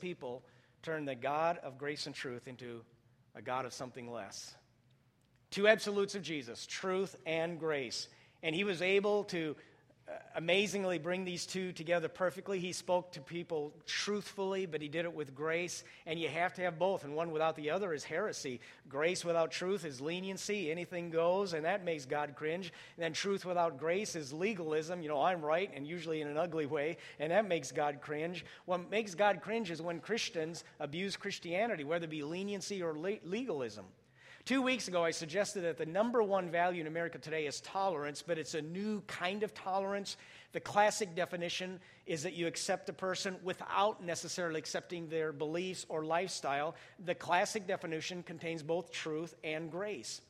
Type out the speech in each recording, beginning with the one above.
people turned the God of grace and truth into a God of something less. Two absolutes of Jesus, truth and grace. And he was able to amazingly bring these two together perfectly. He spoke to people truthfully, but he did it with grace. And you have to have both, and one without the other is heresy. Grace without truth is leniency, anything goes, and that makes God cringe. And then truth without grace is legalism. You know, I'm right, and usually in an ugly way, and that makes God cringe. What makes God cringe is when Christians abuse Christianity, whether it be leniency or le- legalism. Two weeks ago, I suggested that the number one value in America today is tolerance, but it's a new kind of tolerance. The classic definition is that you accept a person without necessarily accepting their beliefs or lifestyle. The classic definition contains both truth and grace.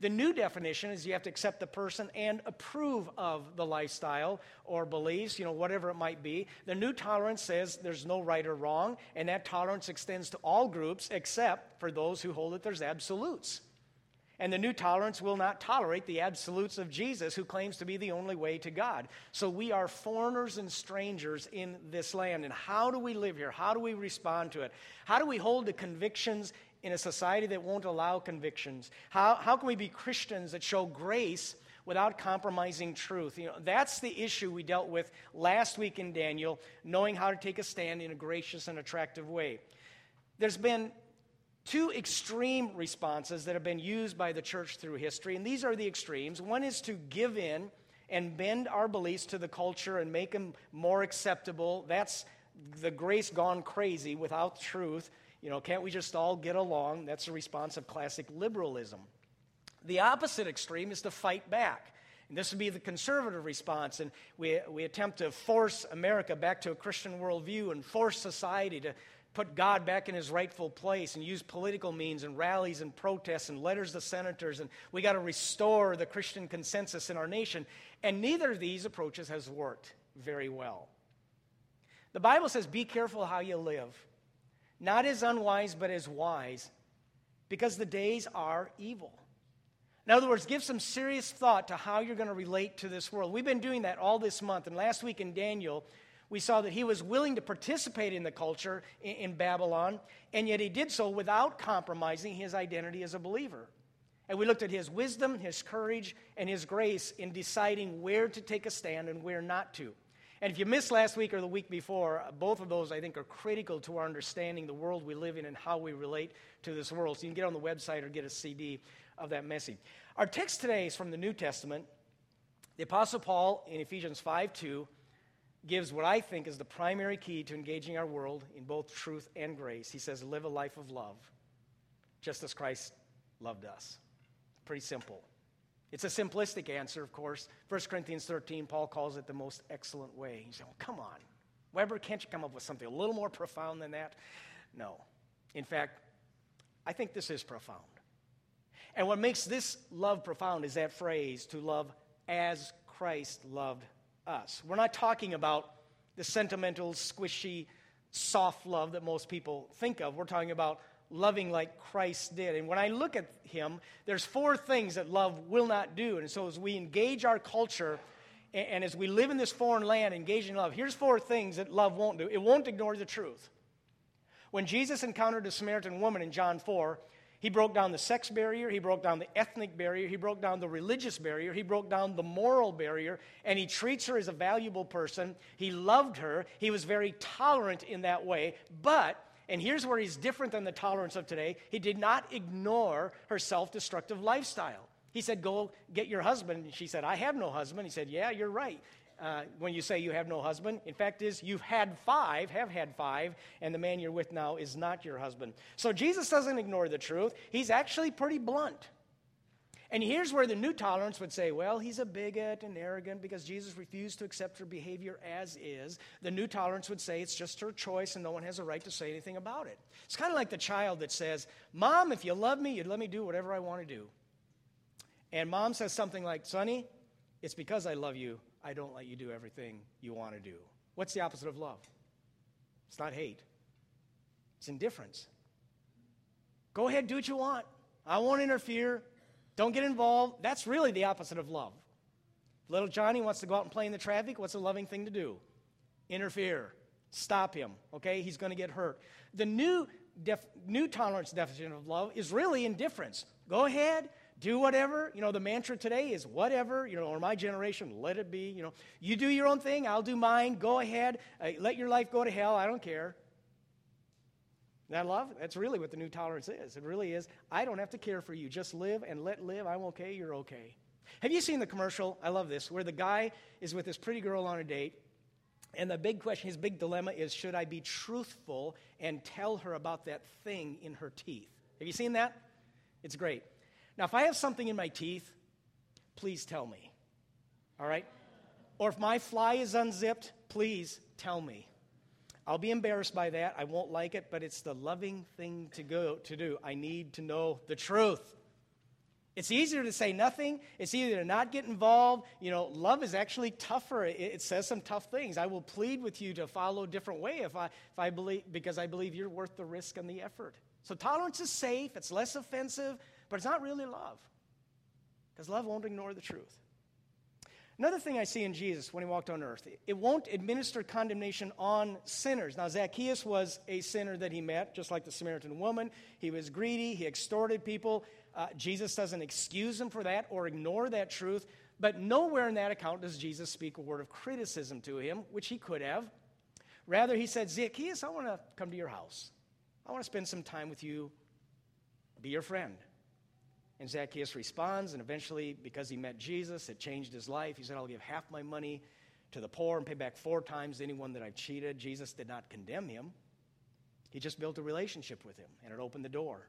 The new definition is you have to accept the person and approve of the lifestyle or beliefs, you know, whatever it might be. The new tolerance says there's no right or wrong, and that tolerance extends to all groups except for those who hold that there's absolutes. And the new tolerance will not tolerate the absolutes of Jesus, who claims to be the only way to God. So we are foreigners and strangers in this land. And how do we live here? How do we respond to it? How do we hold the convictions in a society that won't allow convictions? How, how can we be Christians that show grace without compromising truth? You know, that's the issue we dealt with last week in Daniel, knowing how to take a stand in a gracious and attractive way. There's been two extreme responses that have been used by the church through history, and these are the extremes. One is to give in and bend our beliefs to the culture and make them more acceptable. That's the grace gone crazy without truth. You know, can't we just all get along? That's a response of classic liberalism. The opposite extreme is to fight back. And this would be the conservative response. And we, we attempt to force America back to a Christian worldview and force society to put God back in his rightful place and use political means and rallies and protests and letters to senators. And we got to restore the Christian consensus in our nation. And neither of these approaches has worked very well. The Bible says, Be careful how you live not as unwise, but as wise, because the days are evil. In other words, give some serious thought to how you're going to relate to this world. We've been doing that all this month. And last week in Daniel, we saw that he was willing to participate in the culture in, in Babylon, and yet he did so without compromising his identity as a believer. And we looked at his wisdom, his courage, and his grace in deciding where to take a stand and where not to. And if you missed last week or the week before, both of those I think are critical to our understanding the world we live in and how we relate to this world. So you can get on the website or get a CD of that message. Our text today is from the New Testament. The Apostle Paul in Ephesians 5 2 gives what I think is the primary key to engaging our world in both truth and grace. He says, Live a life of love, just as Christ loved us. Pretty simple. It's a simplistic answer, of course. 1 Corinthians 13, Paul calls it the most excellent way. He said, well, oh, come on. Weber, can't you come up with something a little more profound than that? No. In fact, I think this is profound. And what makes this love profound is that phrase, to love as Christ loved us. We're not talking about the sentimental, squishy, soft love that most people think of. We're talking about loving like Christ did. And when I look at him, there's four things that love will not do. And so as we engage our culture and, and as we live in this foreign land, engaging love, here's four things that love won't do. It won't ignore the truth. When Jesus encountered a Samaritan woman in John 4, he broke down the sex barrier, he broke down the ethnic barrier, he broke down the religious barrier, he broke down the moral barrier, and he treats her as a valuable person. He loved her, he was very tolerant in that way, but and here's where he's different than the tolerance of today. He did not ignore her self destructive lifestyle. He said, Go get your husband. And she said, I have no husband. He said, Yeah, you're right. Uh, when you say you have no husband, in fact, is you've had five, have had five, and the man you're with now is not your husband. So Jesus doesn't ignore the truth. He's actually pretty blunt. And here's where the new tolerance would say, well, he's a bigot and arrogant because Jesus refused to accept her behavior as is. The new tolerance would say it's just her choice and no one has a right to say anything about it. It's kind of like the child that says, Mom, if you love me, you'd let me do whatever I want to do. And mom says something like, Sonny, it's because I love you, I don't let you do everything you want to do. What's the opposite of love? It's not hate, it's indifference. Go ahead, do what you want. I won't interfere. Don't get involved. That's really the opposite of love. Little Johnny wants to go out and play in the traffic. What's a loving thing to do? Interfere. Stop him, okay? He's going to get hurt. The new, def, new tolerance definition of love is really indifference. Go ahead, do whatever. You know, the mantra today is whatever, you know, or my generation, let it be. You know, you do your own thing, I'll do mine. Go ahead. Uh, let your life go to hell. I don't care. That love, that's really what the new tolerance is. It really is. I don't have to care for you. Just live and let live. I'm okay, you're okay. Have you seen the commercial? I love this, where the guy is with this pretty girl on a date. And the big question, his big dilemma is should I be truthful and tell her about that thing in her teeth? Have you seen that? It's great. Now, if I have something in my teeth, please tell me. All right? Or if my fly is unzipped, please tell me. I'll be embarrassed by that. I won't like it, but it's the loving thing to go to do. I need to know the truth. It's easier to say nothing. It's easier to not get involved. You know, love is actually tougher. It, it, says some tough things. I will plead with you to follow a different way if I, if I believe, because I believe you're worth the risk and the effort. So tolerance is safe. It's less offensive, but it's not really love. Because love won't ignore the truth. Another thing I see in Jesus when he walked on earth, it won't administer condemnation on sinners. Now, Zacchaeus was a sinner that he met, just like the Samaritan woman. He was greedy, he extorted people. Uh, Jesus doesn't excuse him for that or ignore that truth, but nowhere in that account does Jesus speak a word of criticism to him, which he could have. Rather, he said, Zacchaeus, I want to come to your house. I want to spend some time with you, be your friend. And Zacchaeus responds, and eventually, because he met Jesus, it changed his life. He said, I'll give half my money to the poor and pay back four times anyone that I've cheated. Jesus did not condemn him, he just built a relationship with him, and it opened the door.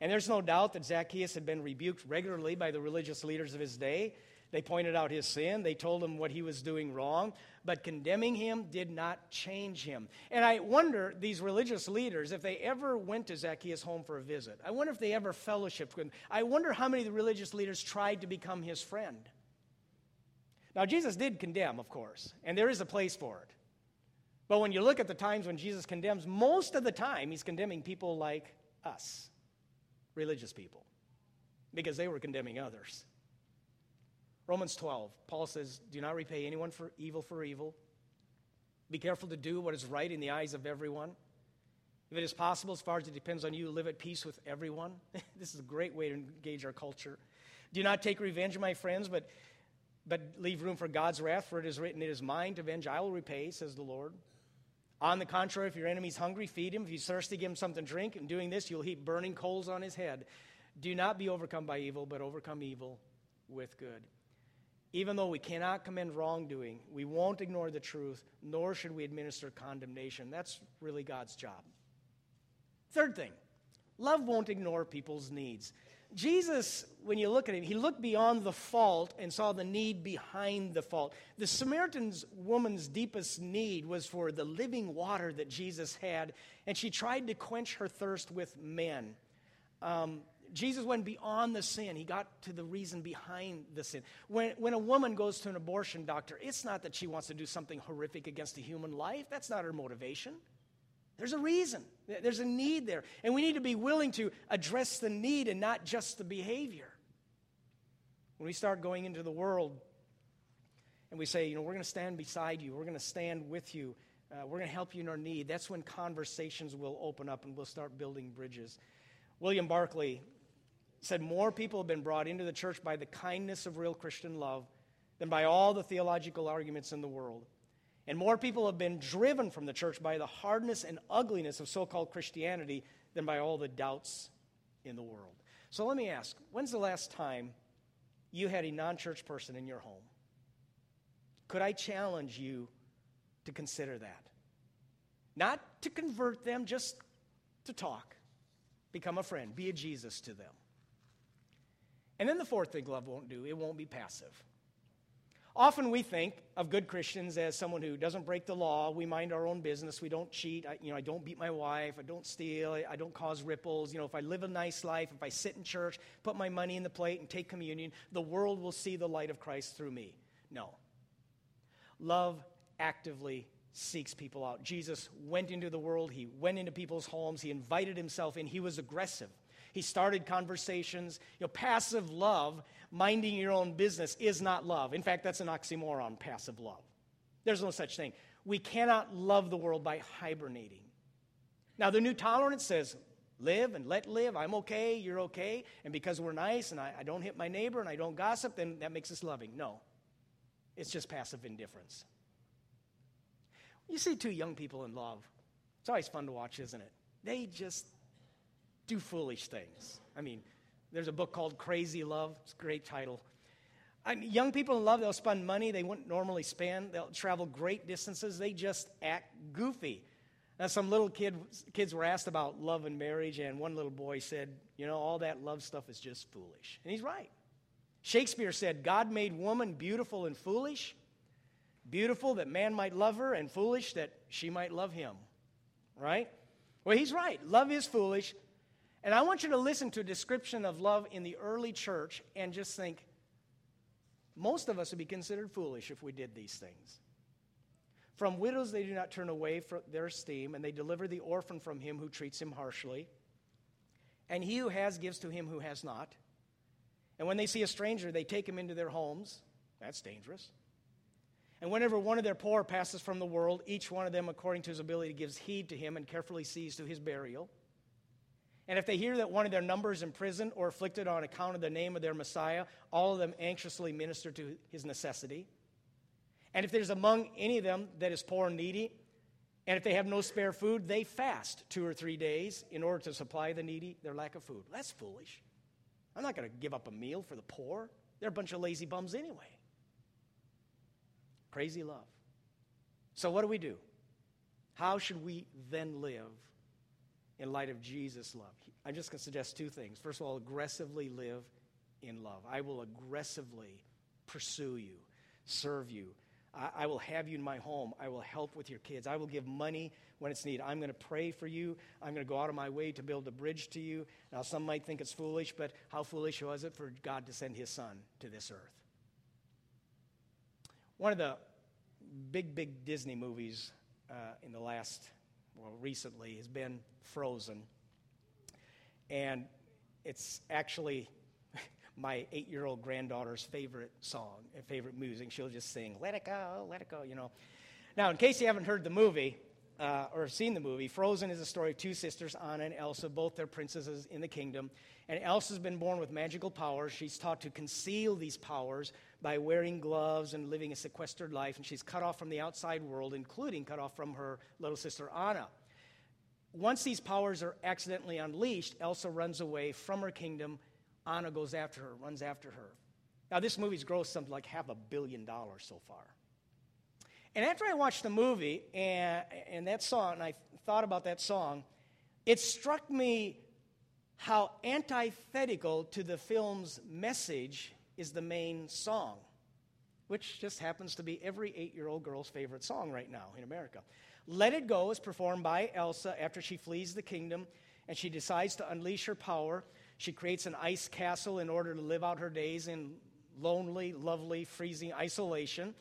And there's no doubt that Zacchaeus had been rebuked regularly by the religious leaders of his day. They pointed out his sin, they told him what he was doing wrong, but condemning him did not change him. And I wonder, these religious leaders, if they ever went to Zacchaeus' home for a visit, I wonder if they ever fellowshiped with him. I wonder how many of the religious leaders tried to become his friend. Now, Jesus did condemn, of course, and there is a place for it. But when you look at the times when Jesus condemns, most of the time he's condemning people like us, religious people, because they were condemning others. Romans 12, Paul says, Do not repay anyone for evil for evil. Be careful to do what is right in the eyes of everyone. If it is possible, as far as it depends on you, live at peace with everyone. this is a great way to engage our culture. Do not take revenge, my friends, but, but leave room for God's wrath, for it is written, It is mine to avenge, I will repay, says the Lord. On the contrary, if your enemy's hungry, feed him. If he's thirsty, give him something to drink. In doing this, you'll heap burning coals on his head. Do not be overcome by evil, but overcome evil with good. Even though we cannot commend wrongdoing, we won't ignore the truth, nor should we administer condemnation. That's really God's job. Third thing, love won't ignore people's needs. Jesus, when you look at him, he looked beyond the fault and saw the need behind the fault. The Samaritan woman's deepest need was for the living water that Jesus had, and she tried to quench her thirst with men. Um, Jesus went beyond the sin. He got to the reason behind the sin. When, when a woman goes to an abortion doctor, it's not that she wants to do something horrific against a human life. That's not her motivation. There's a reason, there's a need there. And we need to be willing to address the need and not just the behavior. When we start going into the world and we say, you know, we're going to stand beside you, we're going to stand with you, uh, we're going to help you in our need, that's when conversations will open up and we'll start building bridges. William Barclay said more people have been brought into the church by the kindness of real Christian love than by all the theological arguments in the world. And more people have been driven from the church by the hardness and ugliness of so called Christianity than by all the doubts in the world. So let me ask when's the last time you had a non church person in your home? Could I challenge you to consider that? Not to convert them, just to talk. Become a friend, be a Jesus to them. And then the fourth thing love won't do it won't be passive. Often we think of good Christians as someone who doesn't break the law. We mind our own business. We don't cheat. I, you know, I don't beat my wife. I don't steal. I, I don't cause ripples. You know, if I live a nice life, if I sit in church, put my money in the plate, and take communion, the world will see the light of Christ through me. No. Love actively seeks people out. Jesus went into the world. He went into people's homes. He invited himself in. He was aggressive. He started conversations. You know, passive love, minding your own business, is not love. In fact, that's an oxymoron, passive love. There's no such thing. We cannot love the world by hibernating. Now, the new tolerance says, live and let live. I'm okay, you're okay. And because we're nice and I, I don't hit my neighbor and I don't gossip, then that makes us loving. No, it's just passive indifference. You see two young people in love. It's always fun to watch, isn't it? They just do foolish things. I mean, there's a book called Crazy Love. It's a great title. I mean, young people in love, they'll spend money they wouldn't normally spend. They'll travel great distances. They just act goofy. Now, some little kid, kids were asked about love and marriage, and one little boy said, You know, all that love stuff is just foolish. And he's right. Shakespeare said, God made woman beautiful and foolish, beautiful that man might love her, and foolish that she might love him. Right? Well, he's right. Love is foolish. And I want you to listen to a description of love in the early church and just think, most of us would be considered foolish if we did these things. From widows they do not turn away from their esteem, and they deliver the orphan from him who treats him harshly. And he who has gives to him who has not. And when they see a stranger, they take him into their homes. That's dangerous. And whenever one of their poor passes from the world, each one of them, according to his ability, gives heed to him and carefully sees to his burial. And if they hear that one of their number is imprisoned or afflicted on account of the name of their Messiah, all of them anxiously minister to his necessity. And if there's among any of them that is poor and needy, and if they have no spare food, they fast two or three days in order to supply the needy their lack of food. That's foolish. I'm not going to give up a meal for the poor. They're a bunch of lazy bums anyway. Crazy love. So, what do we do? How should we then live in light of Jesus' love? I'm just going to suggest two things. First of all, aggressively live in love. I will aggressively pursue you, serve you, I, I will have you in my home. I will help with your kids. I will give money when it's needed. I'm going to pray for you. I'm going to go out of my way to build a bridge to you. Now, some might think it's foolish, but how foolish was it for God to send his son to this earth? One of the big, big Disney movies uh, in the last, well, recently has been Frozen. And it's actually my eight year old granddaughter's favorite song and favorite music. She'll just sing, Let it go, let it go, you know. Now, in case you haven't heard the movie uh, or seen the movie, Frozen is a story of two sisters, Anna and Elsa, both their princesses in the kingdom. And Elsa's been born with magical powers. She's taught to conceal these powers by wearing gloves and living a sequestered life. And she's cut off from the outside world, including cut off from her little sister Anna. Once these powers are accidentally unleashed, Elsa runs away from her kingdom Anna goes after her, runs after her. Now, this movie's grossed something like half a billion dollars so far. And after I watched the movie and, and that song, and I thought about that song, it struck me how antithetical to the film's message is the main song, which just happens to be every eight year old girl's favorite song right now in America. Let It Go is performed by Elsa after she flees the kingdom and she decides to unleash her power she creates an ice castle in order to live out her days in lonely, lovely, freezing isolation.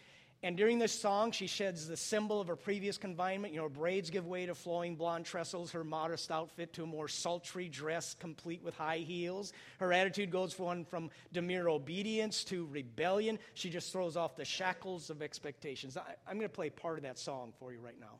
And during this song, she sheds the symbol of her previous confinement. You know, braids give way to flowing blonde trestles, her modest outfit to a more sultry dress, complete with high heels. Her attitude goes from, from demure obedience to rebellion. She just throws off the shackles of expectations. I, I'm going to play part of that song for you right now.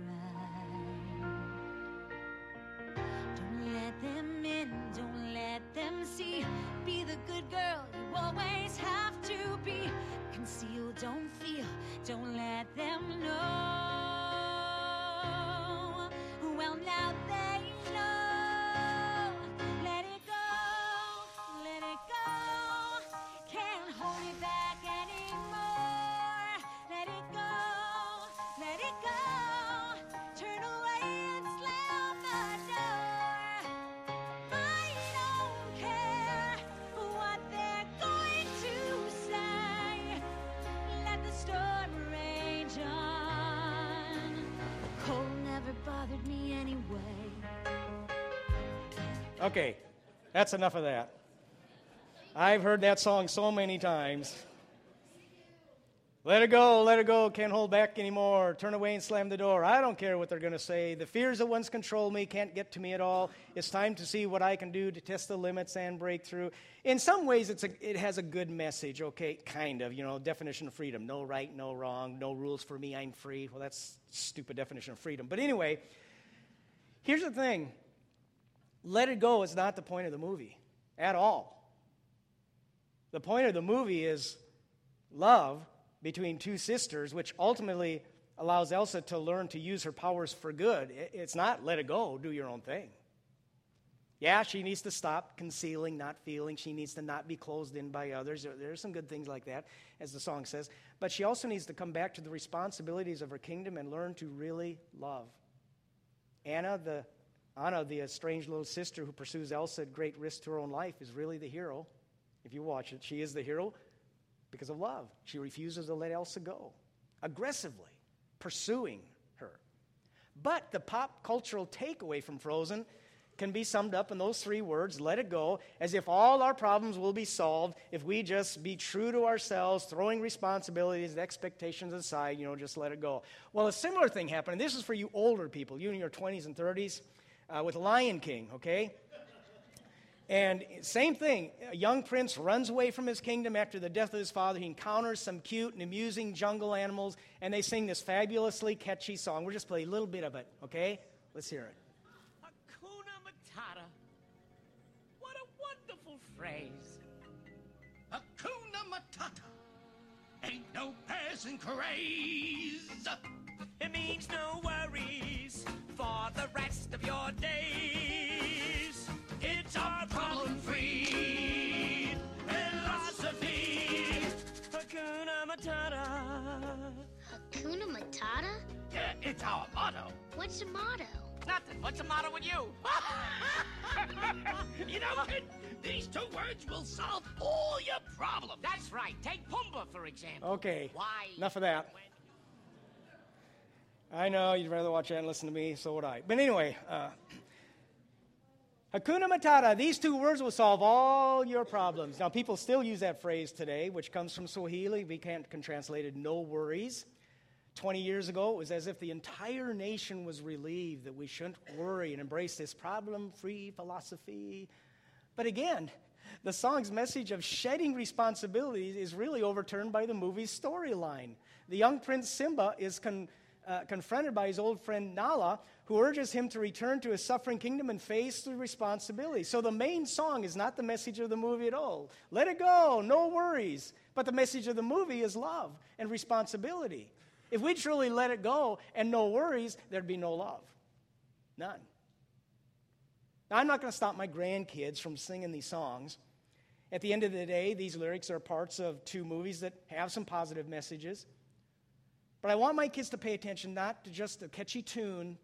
Okay, that's enough of that. I've heard that song so many times. Let it go, let it go, can't hold back anymore. Turn away and slam the door. I don't care what they're going to say. The fears that once control me can't get to me at all. It's time to see what I can do to test the limits and break through. In some ways, it's a, it has a good message, okay? Kind of, you know, definition of freedom. No right, no wrong, no rules for me, I'm free. Well, that's stupid definition of freedom. But anyway, here's the thing let it go is not the point of the movie at all. The point of the movie is love between two sisters, which ultimately allows Elsa to learn to use her powers for good. It's not let it go, do your own thing. Yeah, she needs to stop concealing, not feeling. She needs to not be closed in by others. There, are some good things like that, as the song says. But she also needs to come back to the responsibilities of her kingdom and learn to really love. Anna, the Anna, the strange little sister who pursues Elsa at great risk to her own life, is really the hero. If you watch it, she is the hero because of love. She refuses to let Elsa go, aggressively pursuing her. But the pop cultural takeaway from Frozen can be summed up in those three words let it go, as if all our problems will be solved if we just be true to ourselves, throwing responsibilities and expectations aside, you know, just let it go. Well, a similar thing happened, and this is for you older people, you in your 20s and 30s, uh, with Lion King, okay? And same thing, a young prince runs away from his kingdom after the death of his father. He encounters some cute and amusing jungle animals, and they sing this fabulously catchy song. We'll just play a little bit of it, okay? Let's hear it. Hakuna Matata. What a wonderful phrase. Hakuna Matata. Ain't no passing craze. It means no worries for the rest days. It's our problem free philosophy. Hakuna Matata. Hakuna Matata? Yeah, it's our motto. What's the motto? Nothing. What's the motto with you? you know, kid, these two words will solve all your problems. That's right. Take Pumbaa, for example. Okay, Why? enough of that. I know you'd rather watch that and listen to me, so would I. But anyway, uh, Hakuna Matata, these two words will solve all your problems. Now, people still use that phrase today, which comes from Swahili. We can't can translate it, no worries. 20 years ago, it was as if the entire nation was relieved that we shouldn't worry and embrace this problem free philosophy. But again, the song's message of shedding responsibilities is really overturned by the movie's storyline. The young prince Simba is con- uh, confronted by his old friend Nala, who urges him to return to his suffering kingdom and face the responsibility. So the main song is not the message of the movie at all. Let it go, no worries. But the message of the movie is love and responsibility. If we truly let it go and no worries, there'd be no love. None. Now, I'm not going to stop my grandkids from singing these songs. At the end of the day, these lyrics are parts of two movies that have some positive messages. But I want my kids to pay attention not to just a catchy tune,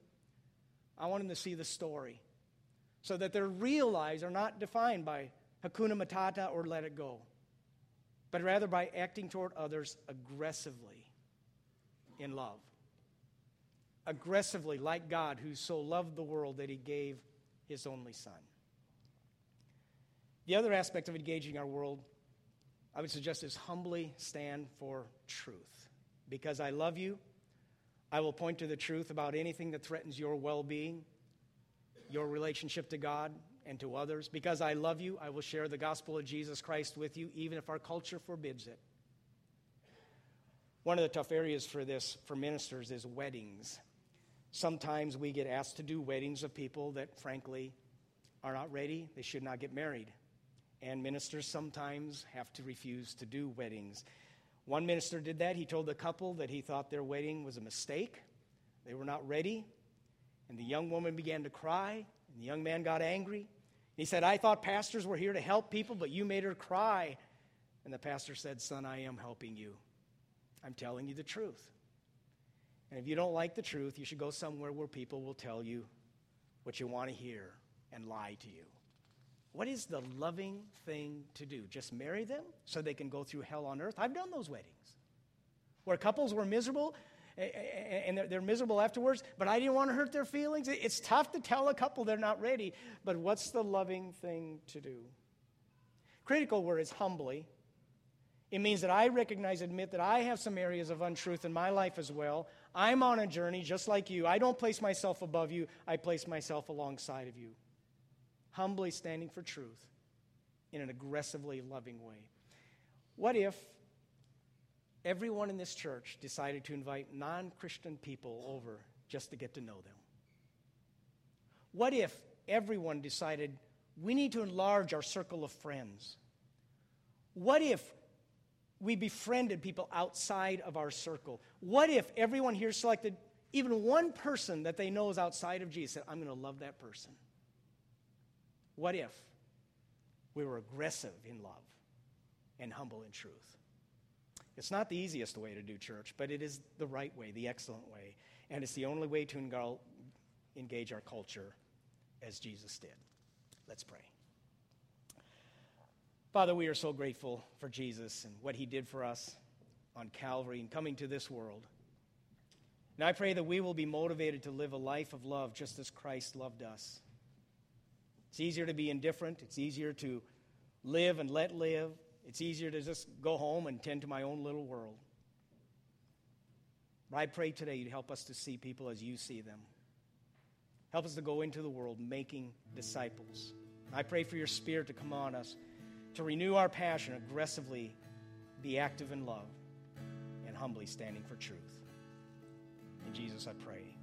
I want them to see the story. So that their real lives are not defined by Hakuna Matata or let it go, but rather by acting toward others aggressively in love. Aggressively, like God, who so loved the world that he gave his only Son. The other aspect of engaging our world, I would suggest, is humbly stand for truth. Because I love you, I will point to the truth about anything that threatens your well being, your relationship to God, and to others. Because I love you, I will share the gospel of Jesus Christ with you, even if our culture forbids it. One of the tough areas for this for ministers is weddings. Sometimes we get asked to do weddings of people that, frankly, are not ready. They should not get married. And ministers sometimes have to refuse to do weddings. One minister did that. He told the couple that he thought their wedding was a mistake. They were not ready. And the young woman began to cry, and the young man got angry. He said, I thought pastors were here to help people, but you made her cry. And the pastor said, Son, I am helping you. I'm telling you the truth. And if you don't like the truth, you should go somewhere where people will tell you what you want to hear and lie to you. What is the loving thing to do? Just marry them so they can go through hell on earth? I've done those weddings where couples were miserable and they're miserable afterwards, but I didn't want to hurt their feelings. It's tough to tell a couple they're not ready, but what's the loving thing to do? Critical word is humbly. It means that I recognize, admit that I have some areas of untruth in my life as well. I'm on a journey just like you. I don't place myself above you, I place myself alongside of you. Humbly standing for truth in an aggressively loving way. What if everyone in this church decided to invite non Christian people over just to get to know them? What if everyone decided we need to enlarge our circle of friends? What if we befriended people outside of our circle? What if everyone here selected even one person that they know is outside of Jesus said, I'm going to love that person? What if we were aggressive in love and humble in truth? It's not the easiest way to do church, but it is the right way, the excellent way. And it's the only way to engage our culture as Jesus did. Let's pray. Father, we are so grateful for Jesus and what he did for us on Calvary and coming to this world. And I pray that we will be motivated to live a life of love just as Christ loved us. It's easier to be indifferent, it's easier to live and let live, it's easier to just go home and tend to my own little world. But I pray today you'd help us to see people as you see them. Help us to go into the world making disciples. I pray for your spirit to come on us, to renew our passion, aggressively be active in love, and humbly standing for truth. In Jesus I pray.